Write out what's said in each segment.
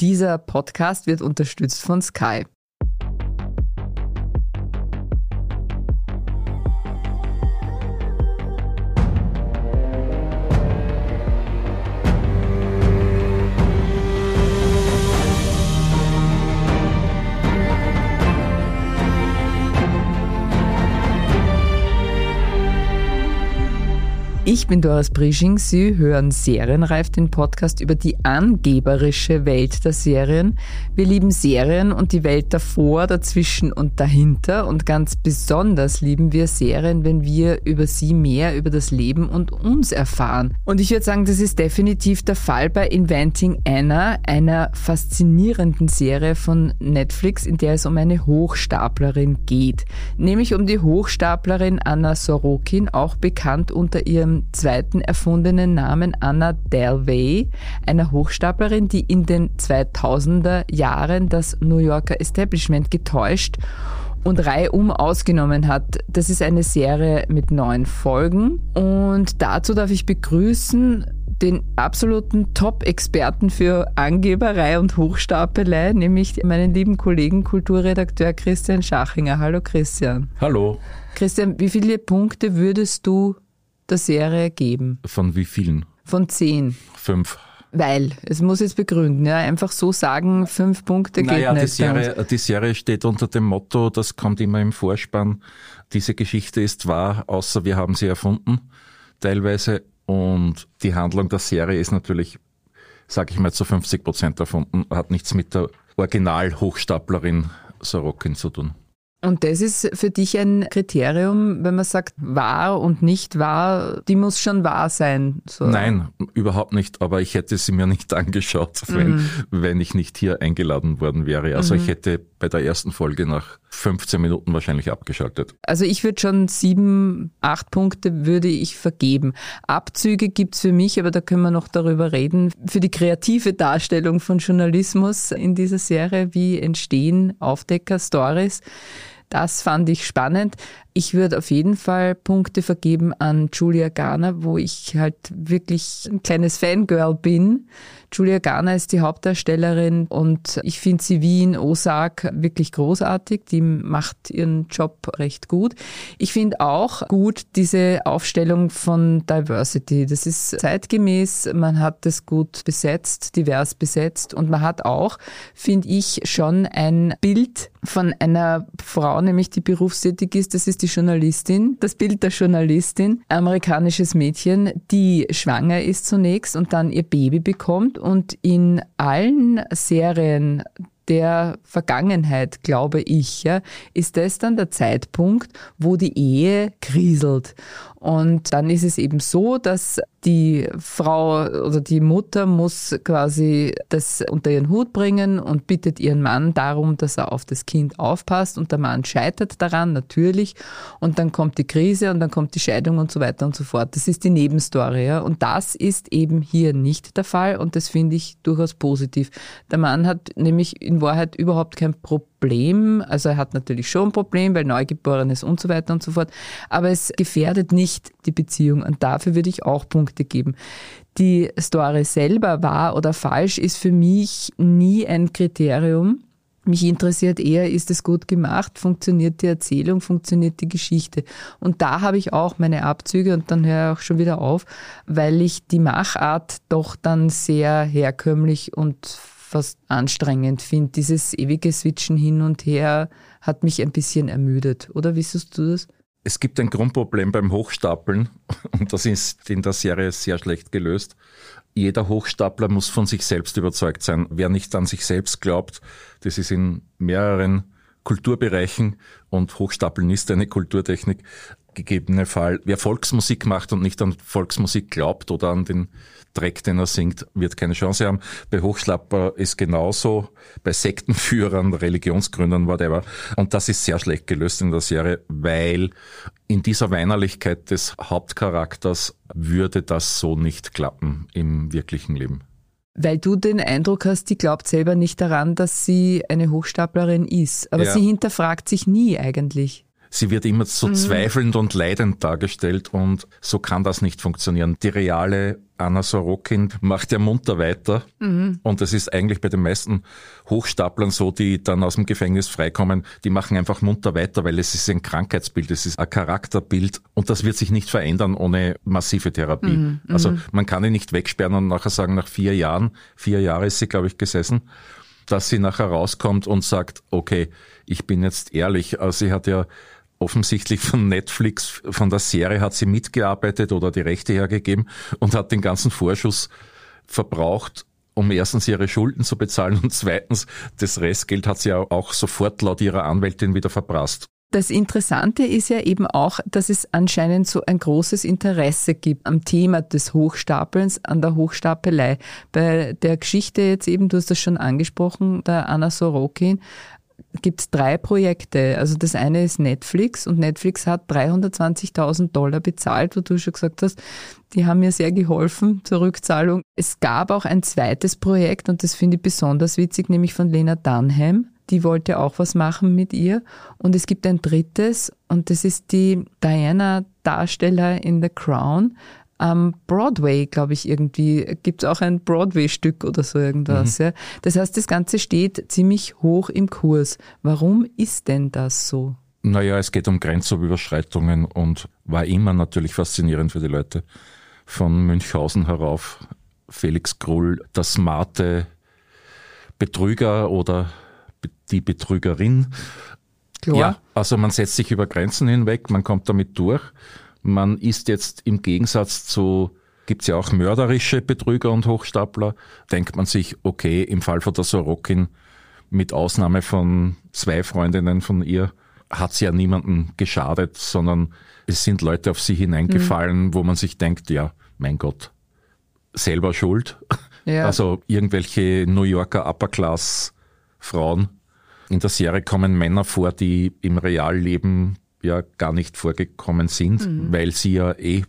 Dieser Podcast wird unterstützt von Sky. Ich bin Doris Brisching. Sie hören Serienreif, den Podcast über die angeberische Welt der Serien. Wir lieben Serien und die Welt davor, dazwischen und dahinter. Und ganz besonders lieben wir Serien, wenn wir über sie mehr, über das Leben und uns erfahren. Und ich würde sagen, das ist definitiv der Fall bei Inventing Anna, einer faszinierenden Serie von Netflix, in der es um eine Hochstaplerin geht. Nämlich um die Hochstaplerin Anna Sorokin, auch bekannt unter ihrem zweiten erfundenen Namen Anna Delvey, einer Hochstaplerin, die in den 2000er Jahren das New Yorker Establishment getäuscht und reihum ausgenommen hat. Das ist eine Serie mit neun Folgen und dazu darf ich begrüßen den absoluten Top-Experten für Angeberei und Hochstapelei, nämlich meinen lieben Kollegen Kulturredakteur Christian Schachinger. Hallo Christian. Hallo. Christian, wie viele Punkte würdest du der Serie geben? Von wie vielen? Von zehn. Fünf. Weil, es muss jetzt begründen, ja, einfach so sagen, fünf Punkte geht naja, nicht. Die Serie, die Serie steht unter dem Motto, das kommt immer im Vorspann, diese Geschichte ist wahr, außer wir haben sie erfunden, teilweise. Und die Handlung der Serie ist natürlich, sage ich mal, zu 50 Prozent erfunden, hat nichts mit der Original-Hochstaplerin Sorokin zu tun. Und das ist für dich ein Kriterium, wenn man sagt, wahr und nicht wahr, die muss schon wahr sein. So. Nein, überhaupt nicht. Aber ich hätte sie mir nicht angeschaut, wenn, mhm. wenn ich nicht hier eingeladen worden wäre. Also mhm. ich hätte bei der ersten Folge nach 15 Minuten wahrscheinlich abgeschaltet. Also ich würde schon sieben, acht Punkte würde ich vergeben. Abzüge gibt's für mich, aber da können wir noch darüber reden, für die kreative Darstellung von Journalismus in dieser Serie. Wie entstehen Aufdecker-Stories? Das fand ich spannend. Ich würde auf jeden Fall Punkte vergeben an Julia Garner, wo ich halt wirklich ein kleines Fangirl bin. Julia Garner ist die Hauptdarstellerin und ich finde sie wie in Osak wirklich großartig. Die macht ihren Job recht gut. Ich finde auch gut diese Aufstellung von Diversity. Das ist zeitgemäß. Man hat das gut besetzt, divers besetzt und man hat auch, finde ich, schon ein Bild von einer Frau, nämlich die berufstätig ist. Das ist die Journalistin, das Bild der Journalistin, amerikanisches Mädchen, die schwanger ist zunächst und dann ihr Baby bekommt und in allen Serien der Vergangenheit, glaube ich, ja, ist das dann der Zeitpunkt, wo die Ehe kriselt. Und dann ist es eben so, dass die Frau oder die Mutter muss quasi das unter ihren Hut bringen und bittet ihren Mann darum, dass er auf das Kind aufpasst und der Mann scheitert daran natürlich und dann kommt die Krise und dann kommt die Scheidung und so weiter und so fort. Das ist die Nebenstory ja? und das ist eben hier nicht der Fall und das finde ich durchaus positiv. Der Mann hat nämlich in Wahrheit überhaupt kein Problem, also er hat natürlich schon ein Problem, weil Neugeborenes und so weiter und so fort, aber es gefährdet nicht die Beziehung und dafür würde ich auch Punkte geben. Die Story selber wahr oder falsch ist für mich nie ein Kriterium. Mich interessiert eher, ist es gut gemacht, funktioniert die Erzählung, funktioniert die Geschichte. Und da habe ich auch meine Abzüge und dann höre ich auch schon wieder auf, weil ich die Machart doch dann sehr herkömmlich und fast anstrengend finde. Dieses ewige Switchen hin und her hat mich ein bisschen ermüdet. Oder wie siehst du das? Es gibt ein Grundproblem beim Hochstapeln und das ist in der Serie sehr schlecht gelöst. Jeder Hochstapler muss von sich selbst überzeugt sein. Wer nicht an sich selbst glaubt, das ist in mehreren Kulturbereichen und Hochstapeln ist eine Kulturtechnik, gegebene Fall. Wer Volksmusik macht und nicht an Volksmusik glaubt oder an den Dreck, den er singt, wird keine Chance haben. Bei Hochschlapper ist genauso, bei Sektenführern, Religionsgründern, whatever. Und das ist sehr schlecht gelöst in der Serie, weil in dieser Weinerlichkeit des Hauptcharakters würde das so nicht klappen im wirklichen Leben. Weil du den Eindruck hast, die glaubt selber nicht daran, dass sie eine Hochstaplerin ist. Aber ja. sie hinterfragt sich nie eigentlich. Sie wird immer so mhm. zweifelnd und leidend dargestellt und so kann das nicht funktionieren. Die reale Anna Sorokin macht ja munter weiter mhm. und das ist eigentlich bei den meisten Hochstaplern so, die dann aus dem Gefängnis freikommen, die machen einfach munter weiter, weil es ist ein Krankheitsbild, es ist ein Charakterbild und das wird sich nicht verändern ohne massive Therapie. Mhm. Also mhm. man kann ihn nicht wegsperren und nachher sagen, nach vier Jahren, vier Jahre ist sie, glaube ich, gesessen, dass sie nachher rauskommt und sagt, okay, ich bin jetzt ehrlich. Also sie hat ja offensichtlich von Netflix, von der Serie hat sie mitgearbeitet oder die Rechte hergegeben und hat den ganzen Vorschuss verbraucht, um erstens ihre Schulden zu bezahlen und zweitens das Restgeld hat sie auch sofort laut ihrer Anwältin wieder verprasst. Das Interessante ist ja eben auch, dass es anscheinend so ein großes Interesse gibt am Thema des Hochstapelns, an der Hochstapelei. Bei der Geschichte jetzt eben, du hast das schon angesprochen, der Anna Sorokin, gibt es drei Projekte. Also das eine ist Netflix und Netflix hat 320.000 Dollar bezahlt, wo du schon gesagt hast, die haben mir sehr geholfen zur Rückzahlung. Es gab auch ein zweites Projekt und das finde ich besonders witzig, nämlich von Lena Dunham. Die wollte auch was machen mit ihr. Und es gibt ein drittes und das ist die Diana Darsteller in The Crown am Broadway, glaube ich, irgendwie, gibt es auch ein Broadway-Stück oder so irgendwas. Mhm. Ja. Das heißt, das Ganze steht ziemlich hoch im Kurs. Warum ist denn das so? Naja, es geht um Grenzüberschreitungen und war immer natürlich faszinierend für die Leute. Von Münchhausen herauf, Felix Krull, der smarte Betrüger oder die Betrügerin. Klar. Ja, also man setzt sich über Grenzen hinweg, man kommt damit durch. Man ist jetzt im Gegensatz zu gibt es ja auch mörderische Betrüger und Hochstapler, denkt man sich, okay, im Fall von der Sorokin, mit Ausnahme von zwei Freundinnen von ihr, hat sie ja niemanden geschadet, sondern es sind Leute auf sie hineingefallen, mhm. wo man sich denkt, ja, mein Gott, selber schuld. Ja. Also irgendwelche New Yorker Upper Class Frauen. In der Serie kommen Männer vor, die im Realleben ja gar nicht vorgekommen sind, mhm. weil sie ja eh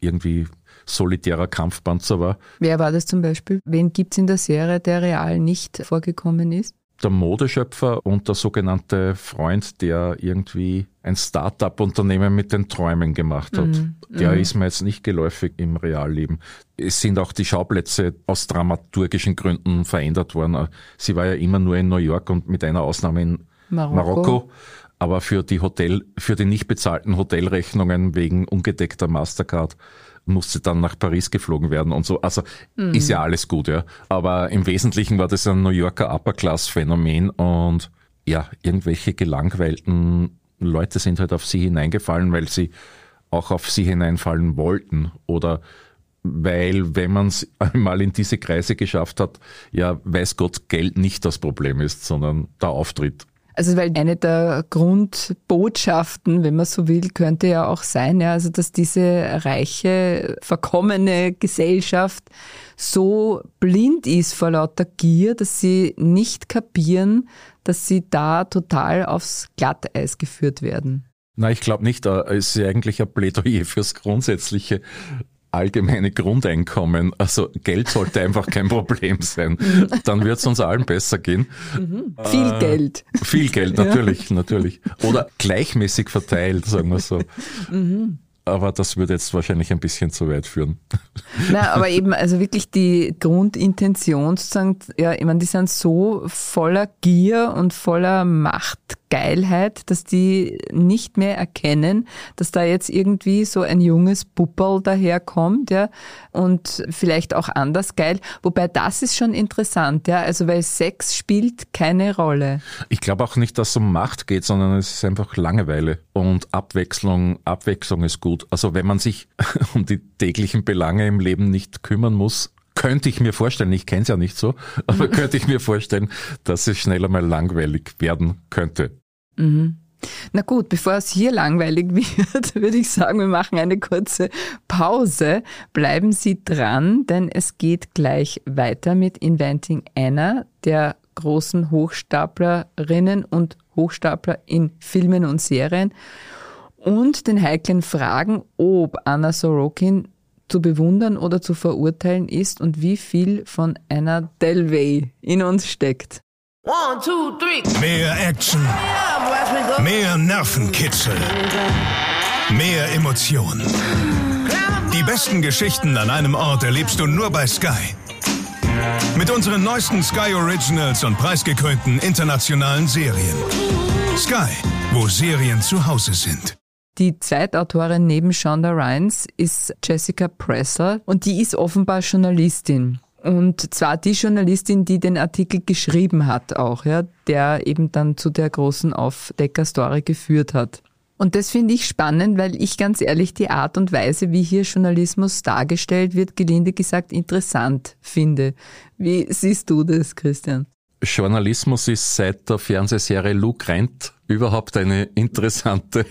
irgendwie solitärer Kampfpanzer war. Wer war das zum Beispiel? Wen gibt es in der Serie, der real nicht vorgekommen ist? der Modeschöpfer und der sogenannte Freund, der irgendwie ein Start-up-Unternehmen mit den Träumen gemacht hat. Mm, der mm. ist mir jetzt nicht geläufig im Realleben. Es sind auch die Schauplätze aus dramaturgischen Gründen verändert worden. Sie war ja immer nur in New York und mit einer Ausnahme in Marokko. Marokko. Aber für die Hotel, für die nicht bezahlten Hotelrechnungen wegen ungedeckter Mastercard musste dann nach Paris geflogen werden und so. Also mhm. ist ja alles gut, ja. Aber im Wesentlichen war das ein New Yorker Upper-Class-Phänomen und ja, irgendwelche gelangweilten Leute sind halt auf sie hineingefallen, weil sie auch auf sie hineinfallen wollten oder weil, wenn man es einmal in diese Kreise geschafft hat, ja, weiß Gott, Geld nicht das Problem ist, sondern der Auftritt. Also weil eine der Grundbotschaften, wenn man so will, könnte ja auch sein, ja, also dass diese reiche, verkommene Gesellschaft so blind ist vor lauter Gier, dass sie nicht kapieren, dass sie da total aufs Glatteis geführt werden. Na, ich glaube nicht. Es ist eigentlich ein Plädoyer fürs Grundsätzliche allgemeine Grundeinkommen. Also Geld sollte einfach kein Problem sein. Dann wird es uns allen besser gehen. Mhm. Viel äh, Geld. Viel Geld, natürlich, ja. natürlich. Oder gleichmäßig verteilt, sagen wir so. Mhm aber das würde jetzt wahrscheinlich ein bisschen zu weit führen. Na, aber eben, also wirklich die Grundintention sozusagen, ja, ich meine, die sind so voller Gier und voller Machtgeilheit, dass die nicht mehr erkennen, dass da jetzt irgendwie so ein junges Pupperl daherkommt, ja, und vielleicht auch anders geil. Wobei das ist schon interessant, ja, also weil Sex spielt keine Rolle. Ich glaube auch nicht, dass es um Macht geht, sondern es ist einfach Langeweile und Abwechslung. Abwechslung ist gut. Also wenn man sich um die täglichen Belange im Leben nicht kümmern muss, könnte ich mir vorstellen, ich kenne es ja nicht so, aber könnte ich mir vorstellen, dass es schneller mal langweilig werden könnte. Mhm. Na gut, bevor es hier langweilig wird, würde ich sagen, wir machen eine kurze Pause. Bleiben Sie dran, denn es geht gleich weiter mit Inventing Anna, der großen Hochstaplerinnen und Hochstapler in Filmen und Serien und den heiklen Fragen, ob Anna Sorokin zu bewundern oder zu verurteilen ist und wie viel von Anna Delvey in uns steckt. One, two, three. Mehr Action. Mehr Nervenkitzel. Mehr Emotionen. Die besten Geschichten an einem Ort erlebst du nur bei Sky. Mit unseren neuesten Sky Originals und preisgekrönten internationalen Serien. Sky, wo Serien zu Hause sind. Die Zweitautorin neben Shonda Rhimes ist Jessica Presser und die ist offenbar Journalistin. Und zwar die Journalistin, die den Artikel geschrieben hat auch, ja, der eben dann zu der großen Aufdecker-Story geführt hat. Und das finde ich spannend, weil ich ganz ehrlich die Art und Weise, wie hier Journalismus dargestellt wird, gelinde gesagt interessant finde. Wie siehst du das, Christian? Journalismus ist seit der Fernsehserie Luke Rent überhaupt eine interessante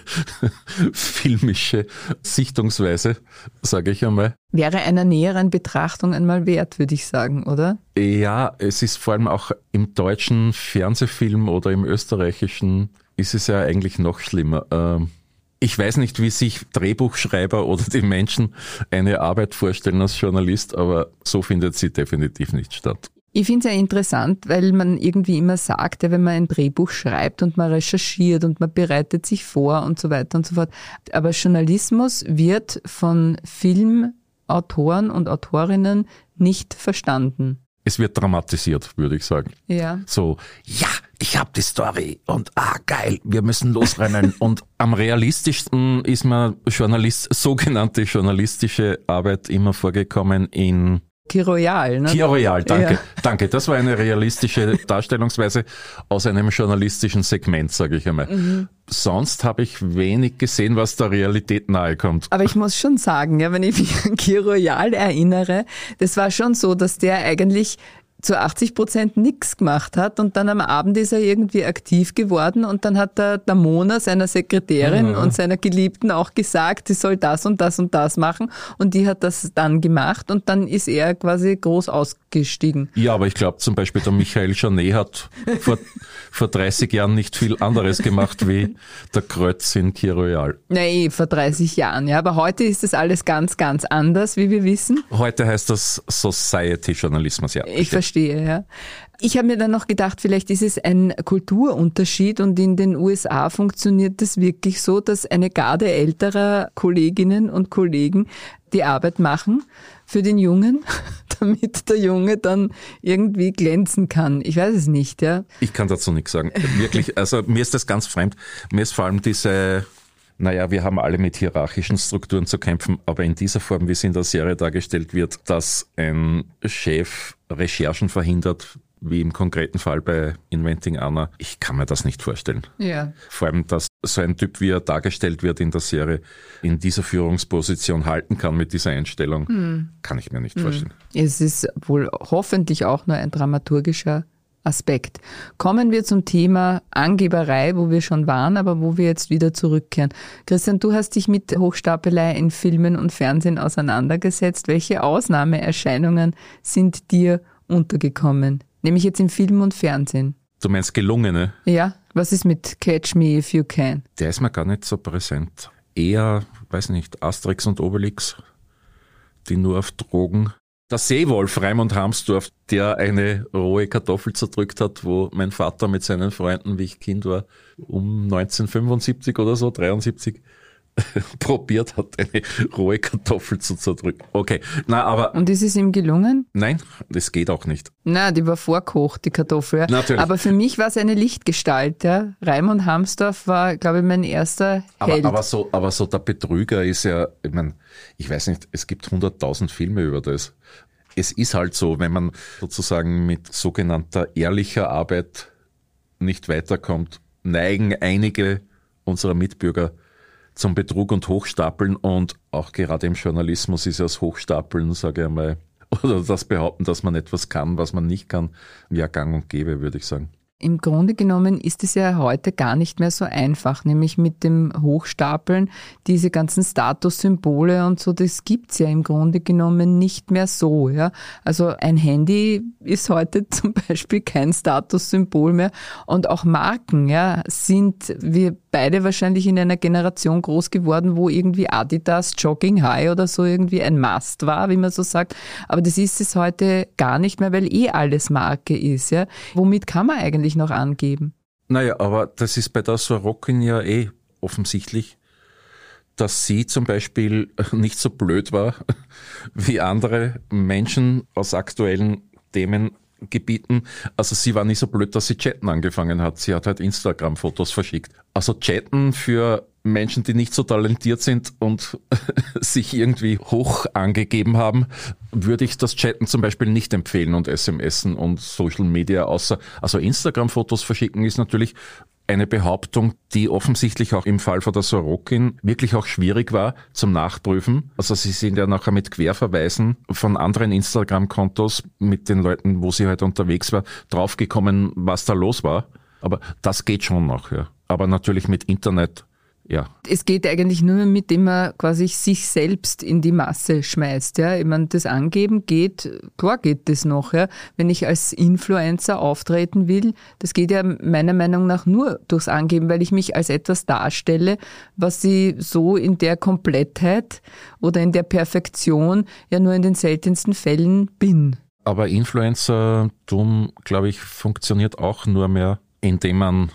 filmische Sichtungsweise, sage ich einmal. Wäre einer näheren Betrachtung einmal wert, würde ich sagen, oder? Ja, es ist vor allem auch im deutschen Fernsehfilm oder im österreichischen ist es ja eigentlich noch schlimmer. Ähm, ich weiß nicht, wie sich Drehbuchschreiber oder die Menschen eine Arbeit vorstellen als Journalist, aber so findet sie definitiv nicht statt. Ich finde es ja interessant, weil man irgendwie immer sagt, ja, wenn man ein Drehbuch schreibt und man recherchiert und man bereitet sich vor und so weiter und so fort. Aber Journalismus wird von Filmautoren und Autorinnen nicht verstanden. Es wird dramatisiert, würde ich sagen. Ja. So, ja, ich habe die Story und ah geil, wir müssen losrennen. und am realistischsten ist mir Journalist, sogenannte journalistische Arbeit immer vorgekommen in Kiroyal, ne? Kiroyal, danke. Ja. Danke. Das war eine realistische Darstellungsweise aus einem journalistischen Segment, sage ich einmal. Mhm. Sonst habe ich wenig gesehen, was der Realität nahe kommt. Aber ich muss schon sagen, ja, wenn ich mich an Kiroyal erinnere, das war schon so, dass der eigentlich zu 80 Prozent nichts gemacht hat und dann am Abend ist er irgendwie aktiv geworden und dann hat der, der Mona seiner Sekretärin mhm. und seiner Geliebten auch gesagt, sie soll das und das und das machen und die hat das dann gemacht und dann ist er quasi groß ausgestiegen. Ja, aber ich glaube zum Beispiel der Michael Janet hat vor, vor 30 Jahren nicht viel anderes gemacht wie der Krötz in Kiroyal. Nee, vor 30 Jahren, ja, aber heute ist das alles ganz, ganz anders, wie wir wissen. Heute heißt das Society-Journalismus, ja. Ich verstehe, ja. Ich habe mir dann noch gedacht, vielleicht ist es ein Kulturunterschied und in den USA funktioniert das wirklich so, dass eine Garde älterer Kolleginnen und Kollegen die Arbeit machen für den Jungen, damit der Junge dann irgendwie glänzen kann. Ich weiß es nicht, ja. Ich kann dazu nichts sagen. Wirklich, also mir ist das ganz fremd. Mir ist vor allem diese naja, wir haben alle mit hierarchischen Strukturen zu kämpfen, aber in dieser Form, wie es in der Serie dargestellt wird, dass ein Chef Recherchen verhindert, wie im konkreten Fall bei Inventing Anna, ich kann mir das nicht vorstellen. Ja. Vor allem, dass so ein Typ, wie er dargestellt wird in der Serie, in dieser Führungsposition halten kann mit dieser Einstellung, hm. kann ich mir nicht hm. vorstellen. Es ist wohl hoffentlich auch nur ein dramaturgischer Aspekt. Kommen wir zum Thema Angeberei, wo wir schon waren, aber wo wir jetzt wieder zurückkehren. Christian, du hast dich mit Hochstapelei in Filmen und Fernsehen auseinandergesetzt. Welche Ausnahmeerscheinungen sind dir untergekommen? Nämlich jetzt im Film und Fernsehen. Du meinst gelungene? Ja. Was ist mit Catch Me If You Can? Der ist mir gar nicht so präsent. Eher, weiß nicht, Asterix und Obelix, die nur auf Drogen der Seewolf Raimund Hamsdorf, der eine rohe Kartoffel zerdrückt hat, wo mein Vater mit seinen Freunden, wie ich Kind war, um 1975 oder so, 73, probiert hat, eine rohe Kartoffel zu zerdrücken. Okay, na, aber. Und ist es ihm gelungen? Nein, das geht auch nicht. Na, die war vorkocht, die Kartoffel. Natürlich. Aber für mich war es eine Lichtgestalt, ja. Raimund Hamsdorf war, glaube ich, mein erster Held. Aber, aber so, aber so der Betrüger ist ja, ich meine, ich weiß nicht, es gibt hunderttausend Filme über das. Es ist halt so, wenn man sozusagen mit sogenannter ehrlicher Arbeit nicht weiterkommt, neigen einige unserer Mitbürger zum Betrug und Hochstapeln und auch gerade im Journalismus ist ja das Hochstapeln, sage ich einmal, oder das Behaupten, dass man etwas kann, was man nicht kann, ja gang und gäbe, würde ich sagen. Im Grunde genommen ist es ja heute gar nicht mehr so einfach, nämlich mit dem Hochstapeln, diese ganzen Statussymbole und so, das gibt's ja im Grunde genommen nicht mehr so. Ja? Also ein Handy ist heute zum Beispiel kein Statussymbol mehr und auch Marken ja, sind, wir beide wahrscheinlich in einer Generation groß geworden, wo irgendwie Adidas Jogging High oder so irgendwie ein Must war, wie man so sagt. Aber das ist es heute gar nicht mehr, weil eh alles Marke ist. Ja? Womit kann man eigentlich noch angeben? Naja, aber das ist bei der Sorokin ja eh offensichtlich, dass sie zum Beispiel nicht so blöd war wie andere Menschen aus aktuellen Themengebieten. Also sie war nicht so blöd, dass sie chatten angefangen hat. Sie hat halt Instagram-Fotos verschickt. Also chatten für Menschen, die nicht so talentiert sind und sich irgendwie hoch angegeben haben, würde ich das Chatten zum Beispiel nicht empfehlen und SMSen und Social Media außer, also Instagram-Fotos verschicken ist natürlich eine Behauptung, die offensichtlich auch im Fall von der Sorokin wirklich auch schwierig war zum Nachprüfen. Also sie sind ja nachher mit Querverweisen von anderen Instagram-Kontos mit den Leuten, wo sie halt unterwegs war, draufgekommen, was da los war. Aber das geht schon noch, ja. Aber natürlich mit Internet ja. Es geht eigentlich nur, mit dem man quasi sich selbst in die Masse schmeißt. Ja. Ich meine, das Angeben geht, klar geht das noch. Ja. Wenn ich als Influencer auftreten will, das geht ja meiner Meinung nach nur durchs Angeben, weil ich mich als etwas darstelle, was sie so in der Komplettheit oder in der Perfektion ja nur in den seltensten Fällen bin. Aber Influencertum, glaube ich, funktioniert auch nur mehr, indem man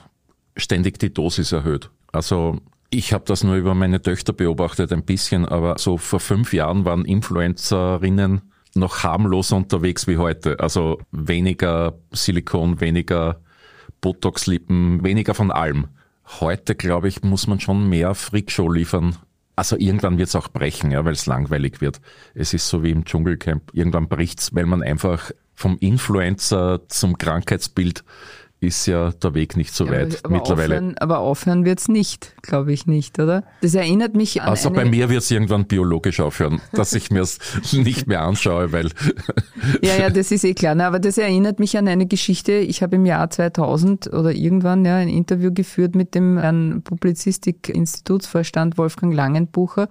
ständig die Dosis erhöht. Also ich habe das nur über meine Töchter beobachtet ein bisschen, aber so vor fünf Jahren waren Influencerinnen noch harmloser unterwegs wie heute. Also weniger Silikon, weniger Botox-Lippen, weniger von allem. Heute, glaube ich, muss man schon mehr Freakshow liefern. Also irgendwann wird es auch brechen, ja, weil es langweilig wird. Es ist so wie im Dschungelcamp. Irgendwann bricht's, weil man einfach vom Influencer zum Krankheitsbild ist ja der Weg nicht so weit aber mittlerweile. Aufhören, aber aufhören wird es nicht, glaube ich nicht, oder? Das erinnert mich an. Also bei mir wird es irgendwann biologisch aufhören, dass ich mir es nicht mehr anschaue, weil. ja, ja, das ist eh klar. Aber das erinnert mich an eine Geschichte. Ich habe im Jahr 2000 oder irgendwann ja ein Interview geführt mit dem Herrn Publizistik-Institutsvorstand Wolfgang Langenbucher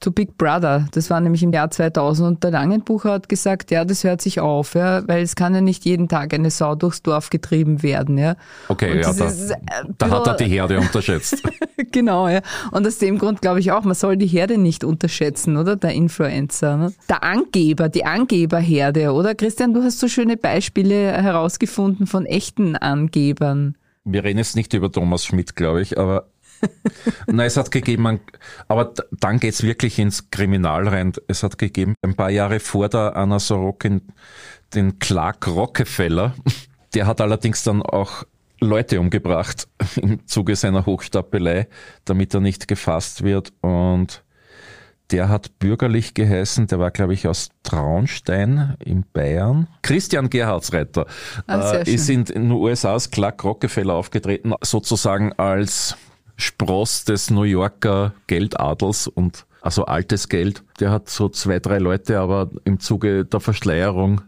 zu Big Brother. Das war nämlich im Jahr 2000 und der Langenbucher hat gesagt, ja, das hört sich auf, ja, weil es kann ja nicht jeden Tag eine Sau durchs Dorf getrieben werden werden. Ja. Okay, ja, da, ist, da hat er die Herde unterschätzt. genau, ja. Und aus dem Grund glaube ich auch, man soll die Herde nicht unterschätzen, oder? Der Influencer. Ne? Der Angeber, die Angeberherde, oder? Christian, du hast so schöne Beispiele herausgefunden von echten Angebern. Wir reden jetzt nicht über Thomas Schmidt, glaube ich, aber Nein, es hat gegeben, aber dann geht's wirklich ins Kriminal rein. Es hat gegeben, ein paar Jahre vor der Anna Sorokin, den Clark Rockefeller, der hat allerdings dann auch Leute umgebracht im Zuge seiner Hochstapelei, damit er nicht gefasst wird. Und der hat bürgerlich geheißen, der war, glaube ich, aus Traunstein in Bayern. Christian Gerhardsreiter ah, äh, ist in den USA als Clark Rockefeller aufgetreten, sozusagen als Spross des New Yorker Geldadels und also altes Geld. Der hat so zwei, drei Leute aber im Zuge der Verschleierung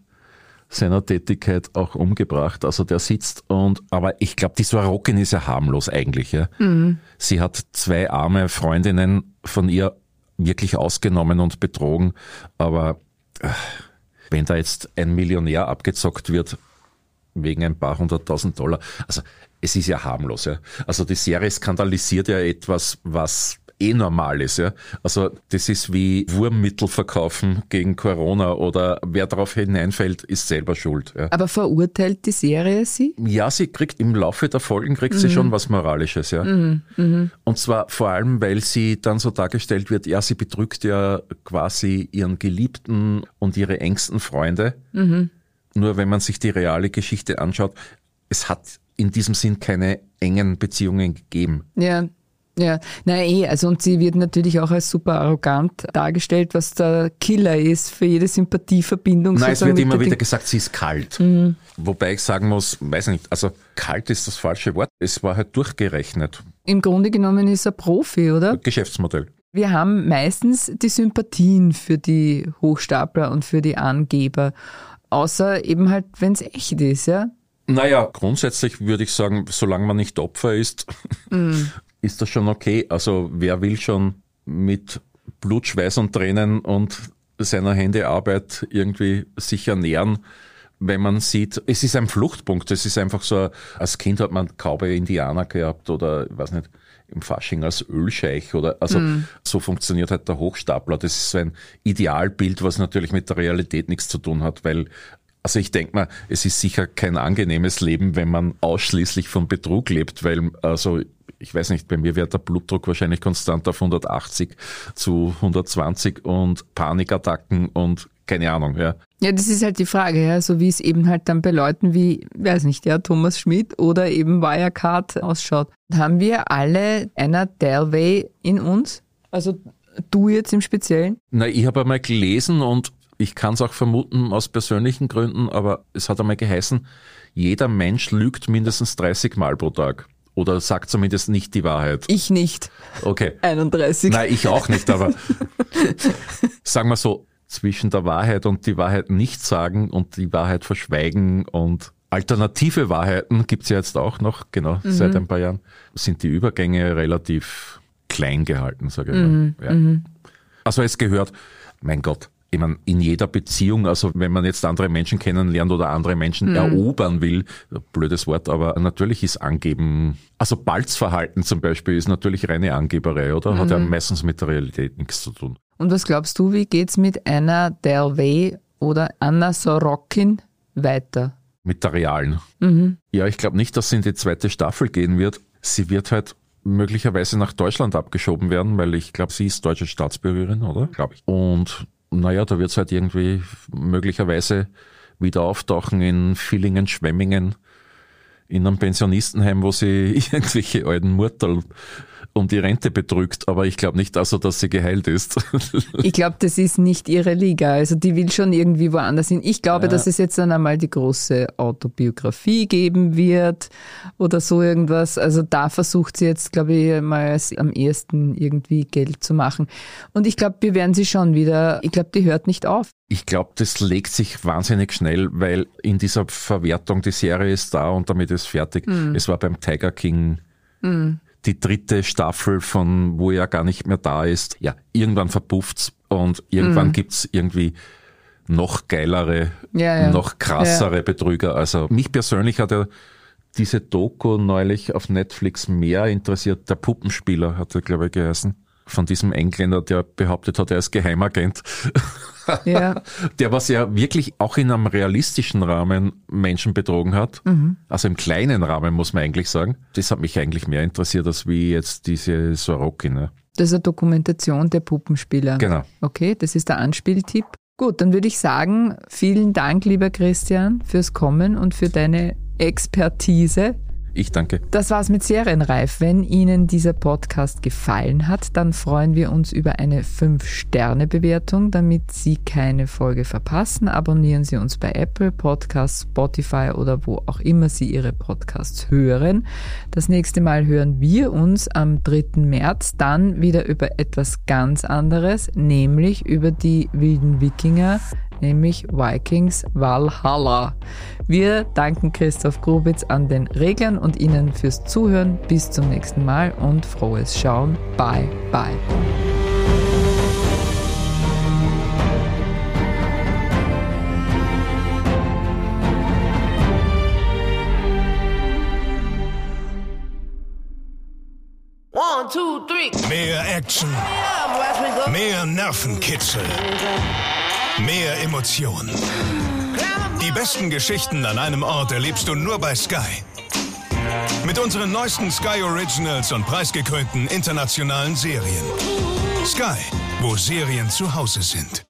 seiner Tätigkeit auch umgebracht. Also der sitzt und, aber ich glaube, die Swarokin ist ja harmlos eigentlich. Ja. Mhm. Sie hat zwei arme Freundinnen von ihr wirklich ausgenommen und betrogen. Aber äh, wenn da jetzt ein Millionär abgezockt wird wegen ein paar hunderttausend Dollar, also es ist ja harmlos. Ja. Also die Serie skandalisiert ja etwas, was eh normal ist. Ja? Also das ist wie Wurmmittel verkaufen gegen Corona oder wer darauf hineinfällt, ist selber schuld. Ja? Aber verurteilt die Serie sie? Ja, sie kriegt im Laufe der Folgen kriegt mhm. sie schon was Moralisches. Ja? Mhm. Mhm. Und zwar vor allem, weil sie dann so dargestellt wird, ja, sie betrügt ja quasi ihren Geliebten und ihre engsten Freunde. Mhm. Nur wenn man sich die reale Geschichte anschaut, es hat in diesem Sinn keine engen Beziehungen gegeben. Ja, ja, na eh, also und sie wird natürlich auch als super arrogant dargestellt, was der Killer ist für jede Sympathieverbindung. Nein, es wird immer wieder gesagt, sie ist kalt. Mhm. Wobei ich sagen muss, weiß nicht, also kalt ist das falsche Wort. Es war halt durchgerechnet. Im Grunde genommen ist er Profi, oder? Geschäftsmodell. Wir haben meistens die Sympathien für die Hochstapler und für die Angeber, außer eben halt, wenn es echt ist, ja? Naja, grundsätzlich würde ich sagen, solange man nicht Opfer ist, mm ist das schon okay. Also wer will schon mit Blut, Schweiß und Tränen und seiner Hände Arbeit irgendwie sich ernähren, wenn man sieht, es ist ein Fluchtpunkt. Es ist einfach so, als Kind hat man Cowboy Indianer gehabt oder, ich weiß nicht, im Fasching als Ölscheich oder also mm. so funktioniert halt der Hochstapler. Das ist so ein Idealbild, was natürlich mit der Realität nichts zu tun hat, weil also ich denke mal, es ist sicher kein angenehmes Leben, wenn man ausschließlich von Betrug lebt, weil also ich weiß nicht, bei mir wäre der Blutdruck wahrscheinlich konstant auf 180 zu 120 und Panikattacken und keine Ahnung, ja. Ja, das ist halt die Frage, ja, so wie es eben halt dann bei Leuten wie, weiß nicht, ja, Thomas Schmidt oder eben Wirecard ausschaut. Haben wir alle einer Delway in uns? Also du jetzt im Speziellen? Na, ich habe einmal gelesen und ich kann es auch vermuten aus persönlichen Gründen, aber es hat einmal geheißen, jeder Mensch lügt mindestens 30 Mal pro Tag. Oder sagt zumindest nicht die Wahrheit. Ich nicht. Okay. 31. Nein, ich auch nicht, aber sagen wir so, zwischen der Wahrheit und die Wahrheit nicht sagen und die Wahrheit verschweigen und alternative Wahrheiten gibt's ja jetzt auch noch, genau, mhm. seit ein paar Jahren, sind die Übergänge relativ klein gehalten, sage ich mhm. mal. Ja. Mhm. Also es gehört, mein Gott, ich meine, in jeder Beziehung, also wenn man jetzt andere Menschen kennenlernt oder andere Menschen mhm. erobern will, blödes Wort, aber natürlich ist Angeben, also Balzverhalten zum Beispiel ist natürlich reine Angeberei, oder? Hat mhm. ja meistens mit der Realität nichts zu tun. Und was glaubst du, wie geht's mit Anna Delvey oder Anna Sorokin weiter? Mit der realen. Mhm. Ja, ich glaube nicht, dass sie in die zweite Staffel gehen wird. Sie wird halt möglicherweise nach Deutschland abgeschoben werden, weil ich glaube, sie ist deutsche Staatsbürgerin, oder? Glaube ich. Und naja, da wird es halt irgendwie möglicherweise wieder auftauchen in Villingen, Schwemmingen, in einem Pensionistenheim, wo sie irgendwelche alten Murtel um die Rente betrügt, aber ich glaube nicht also, dass sie geheilt ist. ich glaube, das ist nicht ihre Liga. Also die will schon irgendwie woanders hin. Ich glaube, ja. dass es jetzt dann einmal die große Autobiografie geben wird oder so irgendwas. Also da versucht sie jetzt, glaube ich, mal am ehesten irgendwie Geld zu machen. Und ich glaube, wir werden sie schon wieder, ich glaube, die hört nicht auf. Ich glaube, das legt sich wahnsinnig schnell, weil in dieser Verwertung die Serie ist da und damit ist fertig. Mhm. Es war beim Tiger King. Mhm die dritte Staffel von wo er gar nicht mehr da ist. Ja, irgendwann verpufft's und irgendwann mhm. gibt's irgendwie noch geilere, ja, ja. noch krassere ja. Betrüger. Also mich persönlich hat er diese Doku neulich auf Netflix mehr interessiert. Der Puppenspieler hat er, glaube ich, geheißen. Von diesem Engländer, der behauptet hat, er ist Geheimagent. Ja. der was ja wirklich auch in einem realistischen Rahmen Menschen betrogen hat. Mhm. Also im kleinen Rahmen muss man eigentlich sagen. Das hat mich eigentlich mehr interessiert, als wie jetzt diese Sorokin. Ne? Das ist eine Dokumentation der Puppenspieler. Genau. Okay, das ist der Anspieltipp. Gut, dann würde ich sagen, vielen Dank, lieber Christian, fürs Kommen und für deine Expertise. Ich danke. Das war's mit Serienreif. Wenn Ihnen dieser Podcast gefallen hat, dann freuen wir uns über eine 5-Sterne-Bewertung, damit Sie keine Folge verpassen. Abonnieren Sie uns bei Apple Podcasts, Spotify oder wo auch immer Sie Ihre Podcasts hören. Das nächste Mal hören wir uns am 3. März dann wieder über etwas ganz anderes, nämlich über die wilden Wikinger nämlich Vikings Valhalla. Wir danken Christoph Grubitz an den Reglern und Ihnen fürs Zuhören. Bis zum nächsten Mal und frohes Schauen. Bye, bye. One, two, three. Mehr Action. Mehr Nervenkitzel. Mehr Emotionen. Die besten Geschichten an einem Ort erlebst du nur bei Sky. Mit unseren neuesten Sky Originals und preisgekrönten internationalen Serien. Sky, wo Serien zu Hause sind.